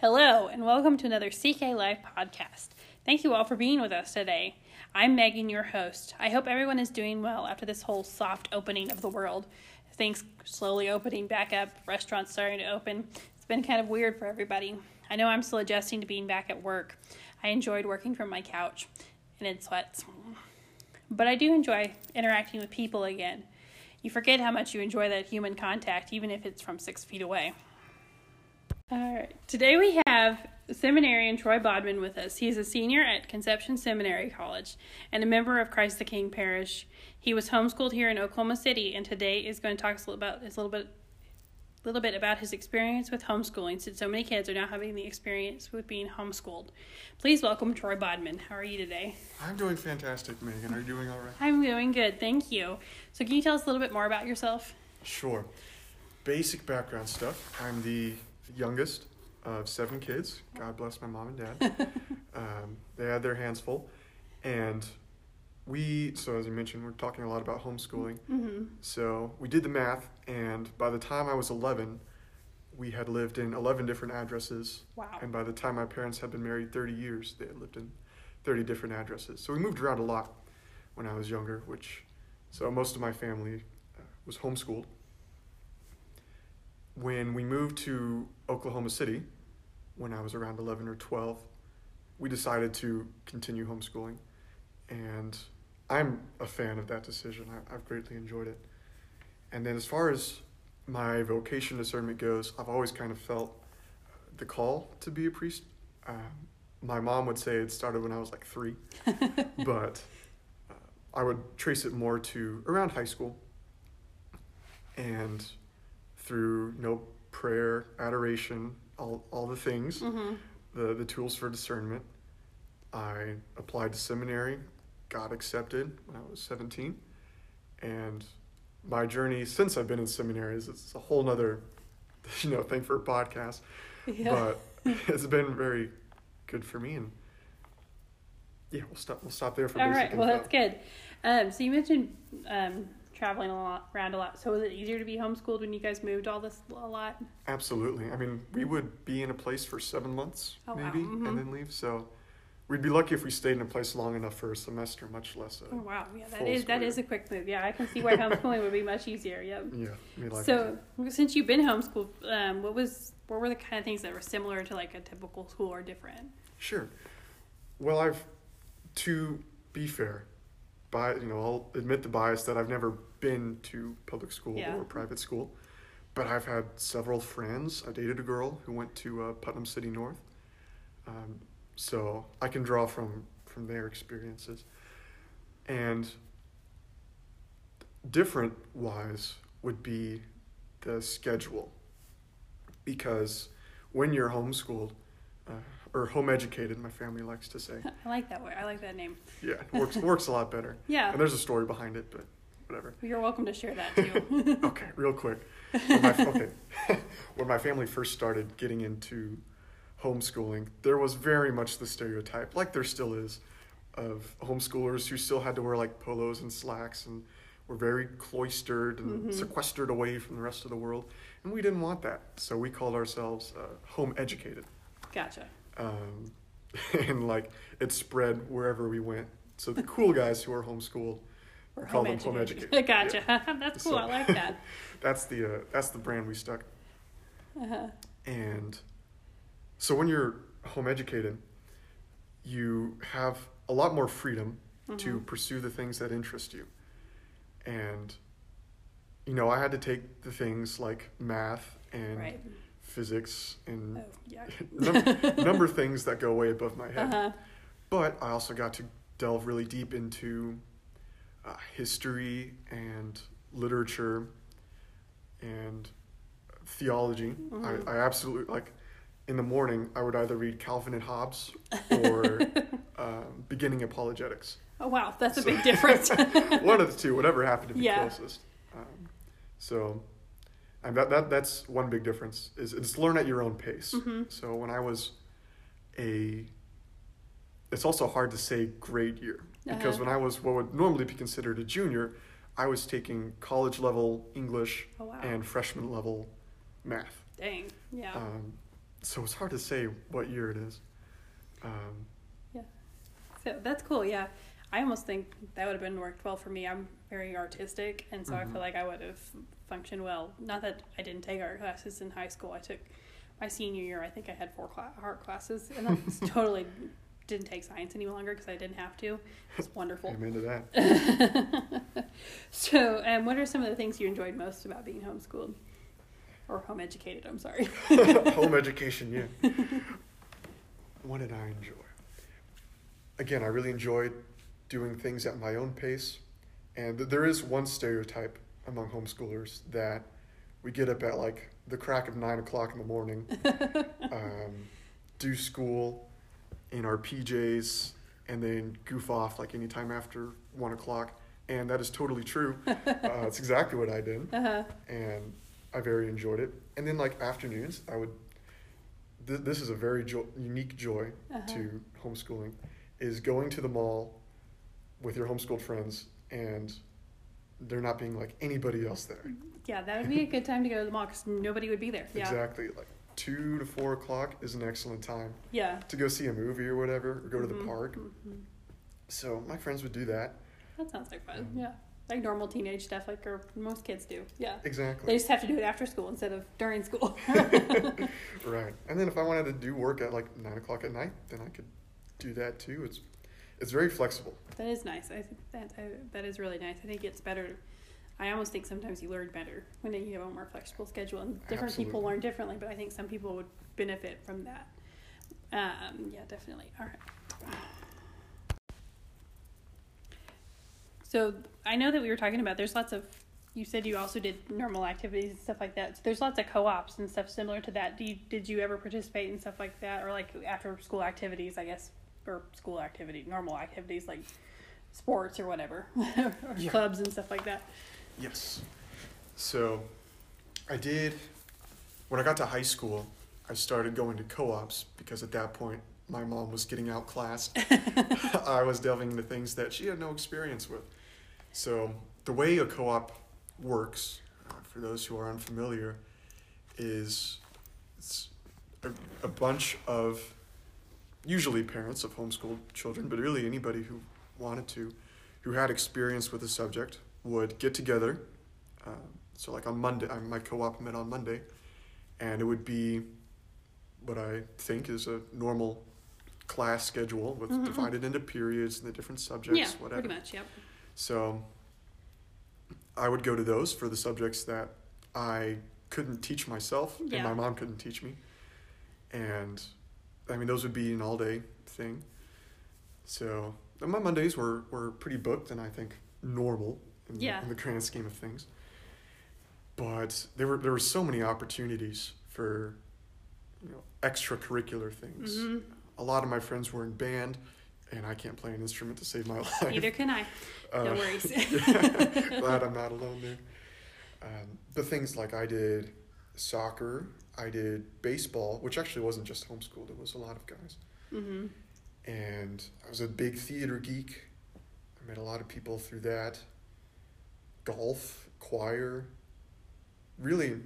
Hello, and welcome to another CK Live podcast. Thank you all for being with us today. I'm Megan, your host. I hope everyone is doing well after this whole soft opening of the world. Things slowly opening back up, restaurants starting to open. It's been kind of weird for everybody. I know I'm still adjusting to being back at work. I enjoyed working from my couch and in sweats. But I do enjoy interacting with people again. You forget how much you enjoy that human contact, even if it's from six feet away. All right. Today we have seminarian Troy Bodman with us. He is a senior at Conception Seminary College and a member of Christ the King Parish. He was homeschooled here in Oklahoma City, and today is going to talk us about his little bit, little bit about his experience with homeschooling, since so many kids are now having the experience with being homeschooled. Please welcome Troy Bodman. How are you today? I'm doing fantastic, Megan. Are you doing all right? I'm doing good, thank you. So, can you tell us a little bit more about yourself? Sure. Basic background stuff. I'm the youngest of seven kids. God bless my mom and dad. um, they had their hands full. And we, so as I mentioned, we're talking a lot about homeschooling. Mm-hmm. So we did the math, and by the time I was 11, we had lived in 11 different addresses. Wow. And by the time my parents had been married 30 years, they had lived in 30 different addresses. So we moved around a lot when I was younger, which, so most of my family uh, was homeschooled. When we moved to Oklahoma City, when I was around 11 or 12, we decided to continue homeschooling. And I'm a fan of that decision. I, I've greatly enjoyed it. And then as far as my vocation discernment goes, I've always kind of felt the call to be a priest. Um, my mom would say it started when I was like three, but uh, I would trace it more to around high school and through you know prayer, adoration, all, all the things, Mm-hmm. the, the tools for discernment. I applied to seminary, got accepted when I was 17, and my journey since I've been in seminary is it's a whole nother, you know, thing for a podcast. Yeah. But it's been very good for me, and yeah, we'll stop. We'll stop there for All right. Well, info. that's good. Um, so you mentioned um, traveling a lot, around a lot. So was it easier to be homeschooled when you guys moved all this a lot? Absolutely. I mean, we would be in a place for seven months, Oh, wow. maybe, Mhm. and then leave. So we'd be lucky if we stayed in a place long enough for a semester, much less a Oh wow, yeah, that is that school is a quick move. Yeah, I can see why homeschooling would be much easier. Yep. yeah. Like So since you've been homeschooled, um, what was what were the kind of things that were similar to like a typical school or different? Sure. Well, I've to be fair, by you know, I'll admit the bias that I've never been to public school Yeah. or private school, but I've had several friends. I dated a girl who went to uh, Putnam City North, um, so I can draw from from their experiences, and different wise would be the schedule, because when you're homeschooled uh, or home educated, my family likes to say. I like that word. I like that name. Yeah, it works works a lot better. Yeah, And there's a story behind it, but whatever. you're welcome to share that too. Okay, real quick. When my, okay, when my family first started getting into homeschooling, there was very much the stereotype, like there still is, of homeschoolers who still had to wear like polos and slacks and were very cloistered and Mhm. sequestered away from the rest of the world. And we didn't want that, so we called ourselves uh, home educated. Gotcha. um, and like it spread wherever we went. So the cool guys who are homeschooled, Or call them home educated. gotcha. That's cool. So- I like that. that's the uh, that's the brand we stuck. Uh-huh. And so when you're home educated, you have a lot more freedom to Mhm. pursue the things that interest you. And you know, I had to take the things like math and Right. Physics and Oh, yeah. number things that go way above my head. Uh-huh. But I also got to delve really deep into uh, history and literature and theology. Mhm. I, I absolutely like. In the morning, I would either read Calvin and Hobbes or um, Beginning Apologetics. Oh wow, that's a big difference. One of the two, whatever happened to be Yeah. closest. Um, so, and that, that that's one big difference is it's learn at your own pace. Mhm. So when I was a, it's also hard to say grade year because Uh-huh. when I was what would normally be considered a junior, I was taking college level English Oh wow. and freshman level math. Dang. Yeah. Um, so it's hard to say what year it is. Um, So that's cool. Yeah, I almost think that would have been worked well for me. I'm very artistic, and so I Mhm. feel like I would have functioned well. Not that I didn't take art classes in high school. I took my senior year. I think I had four cla- art classes, and I totally didn't take science any longer because I didn't have to. It's wonderful. I'm into that. so, um, what are some of the things you enjoyed most about being homeschooled or home educated? I'm sorry. Home education, yeah. what did I enjoy? Again, I really enjoyed doing things at my own pace. And there is one stereotype among homeschoolers that we get up at like the crack of nine o'clock in the morning, um, do school in our PJs, and then goof off like anytime after one o'clock. And that is totally true. Uh, it's exactly what I did Uh-huh. and I very enjoyed it. And then like afternoons, I would. Th- this is a very jo- unique joy Uh-huh. to homeschooling, is going to the mall with your homeschooled friends and there not being like anybody else there. Yeah, that would be a good time to go to the mall because nobody would be there. Yeah. Exactly, like two to four o'clock is an excellent time Yeah. to go see a movie or whatever, or go to the Mhm, park. mhm. So my friends would do that. That sounds like fun. Mhm. Yeah. Like normal teenage stuff, like or most kids do. Yeah. Exactly. They just have to do it after school instead of during school. Right. And then if I wanted to do work at like nine o'clock at night, then I could do that too. It's it's very flexible. that is nice. I think that I, that is really nice. I think it's better. I almost think sometimes you learn better when you have a more flexible schedule, and different people learn differently. But I think some people would benefit from that. Um, yeah, definitely. All right. So I know that we were talking about. There's lots of. You said you also did normal activities and stuff like that. So there's lots of co-ops and stuff similar to that. Do you, did you ever participate in stuff like that, or like after school activities? I guess, or school activity, normal activities like sports or whatever, or Yeah. clubs and stuff like that. Yes. So I did when I got to high school, I started going to co-ops because at that point my mom was getting outclassed. I was delving into things that she had no experience with. So the way a co-op works, uh, for those who are unfamiliar, is it's a, a bunch of usually parents of homeschooled children, but really anybody who wanted to, who had experience with the subject, would get together. Uh, so like on Monday, I, my co-op met on Monday, and it would be what I think is a normal class schedule with Mhm. divided into periods and the different subjects, yeah, whatever. pretty much. Yep. So I would go to those for the subjects that I couldn't teach myself Yeah. and my mom couldn't teach me. And I mean, those would be an all day thing. So my Mondays were, were pretty booked and I think normal in, Yeah. the, in the grand scheme of things. But there were there were so many opportunities for you know extracurricular things. hmm A lot of my friends were in band, and I can't play an instrument to save my life. Neither can I. No Uh, worries. Glad I'm not alone there. Um, the things like I did soccer, I did baseball, which actually wasn't just homeschooled, it was a lot of guys. hmm And I was a big theater geek. I met a lot of people through that. Golf, choir, really,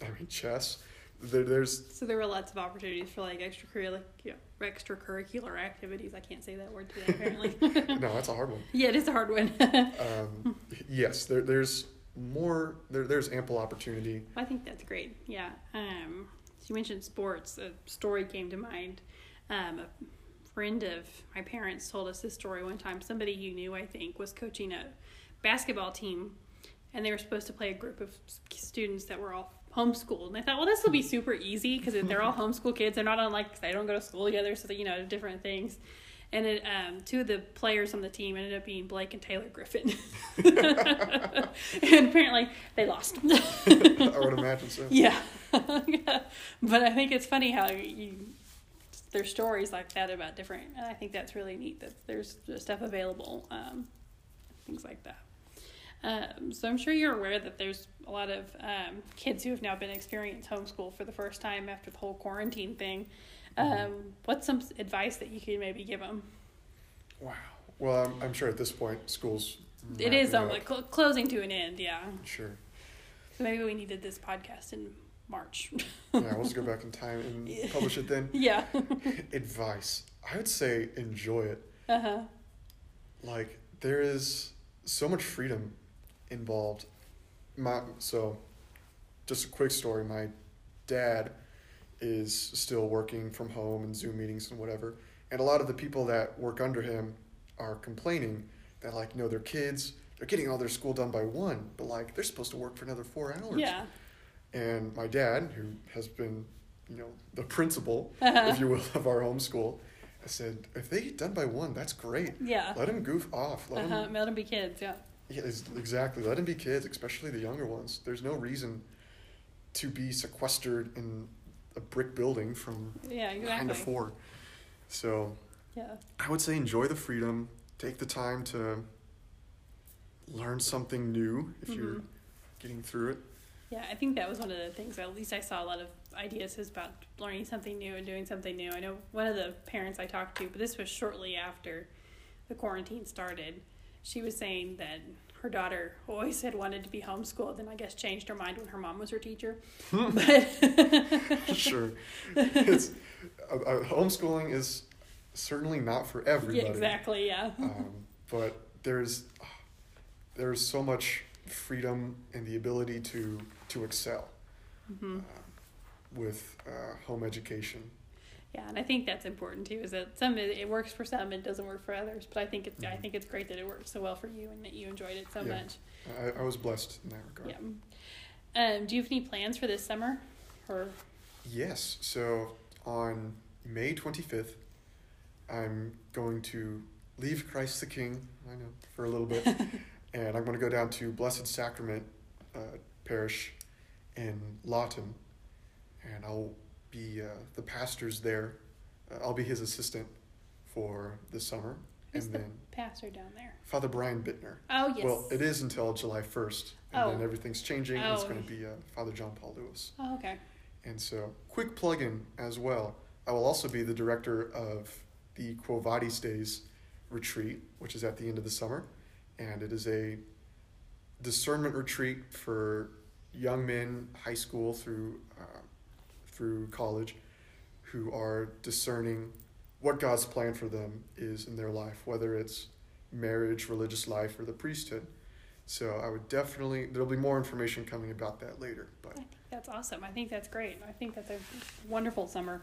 I mean, chess. There, there's, So there were lots of opportunities for like extracurricular, yeah, extracurricular activities. I can't say that word today apparently. no, that's a hard one. yeah, it is a hard one. Um, yes, there, there's more, there, there's ample opportunity. I think that's great. Yeah. Um, so you mentioned sports. A story came to mind. Um, a friend of my parents told us this story one time. Somebody you knew, I think, was coaching a basketball team, and they were supposed to play a group of students that were all homeschooled. And I thought, well, this will be super easy because they're all homeschool kids. They're not on like they don't go to school together, so that you know different things. And it, um, two of the players on the team ended up being Blake and Taylor Griffin. and apparently they lost. I would imagine so. Yeah. but I think it's funny how you there's stories like that about different and I think that's really neat that there's stuff available, um, things like that. Um, so I'm sure you're aware that there's a lot of um, kids who have now been experienced homeschool for the first time after the whole quarantine thing. Um, what's some advice that you could maybe give them? Wow. Well, I'm, I'm sure at this point, schools. It is um, like cl- closing to an end, yeah. Sure. So maybe we needed this podcast in March. yeah, let's go back in time and publish it then. yeah. Advice. I would say enjoy it. uh huh. Like there is so much freedom involved. My so just a quick story, my dad is still working from home and Zoom meetings and whatever. And a lot of the people that work under him are complaining that like, no, their kids, they're getting all their school done by one, but like they're supposed to work for another four hours. Yeah. And my dad, who has been, you know, the principal, Uh-huh. if you will, of our homeschool, I said, if they get done by one, that's great. Yeah. Let them goof off. Let Uh them. Let them be kids. Yeah. yeah, exactly. Let them be kids, especially the younger ones. There's no reason to be sequestered in a brick building from Yeah. nine to four. So Yeah. I would say enjoy the freedom. Take the time to learn something new if you're Mhm. getting through it. Yeah, I think that was one of the things. At least I saw a lot of ideas about learning something new and doing something new. I know one of the parents I talked to, but this was shortly after the quarantine started. She was saying that her daughter always had wanted to be homeschooled, and I guess changed her mind when her mom was her teacher. but sure. It's uh, uh, homeschooling is certainly not for everybody. exactly. Yeah. um, but there's there's so much freedom and the ability to to excel hmm uh, with uh, home education. Yeah, and I think that's important too. Is that some it, works for some, it doesn't work for others. But I think it's I Mhm. think it's great that it worked so well for you and that you enjoyed it so Yeah. much. I, I was blessed in that regard. Yeah. Um, do you have any plans for this summer? Or Yes. So on May 25th, I'm going to leave Christ the King. I know for a little bit, and I'm going to go down to Blessed Sacrament uh, Parish in Lawton, and I'll be uh, the pastor's there. Uh, I'll be his assistant for the summer, who's and the then pastor down there? Father Brian Bittner. Oh yes. Well, it is until July 1st, and Oh. then everything's changing. and It's Oh. going to be uh, Father John Paul Lewis. Oh okay. And so, quick plug in as well. I will also be the director of the Quo Vadis Days retreat, which is at the end of the summer. And it is a discernment retreat for young men, high school through, uh, through college, who are discerning what God's plan for them is in their life, whether it's marriage, religious life, or the priesthood. So I would definitely, there'll be more information coming about that later. I But think that's awesome. I think that's great. I think that's a wonderful summer.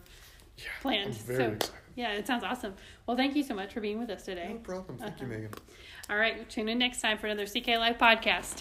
yeah, Planned. So- excited. Yeah, it sounds awesome. Well, thank you so much for being with us today. No problem. Thank you, Uh-huh. Megan. All right, tune in next time for another CK Live podcast.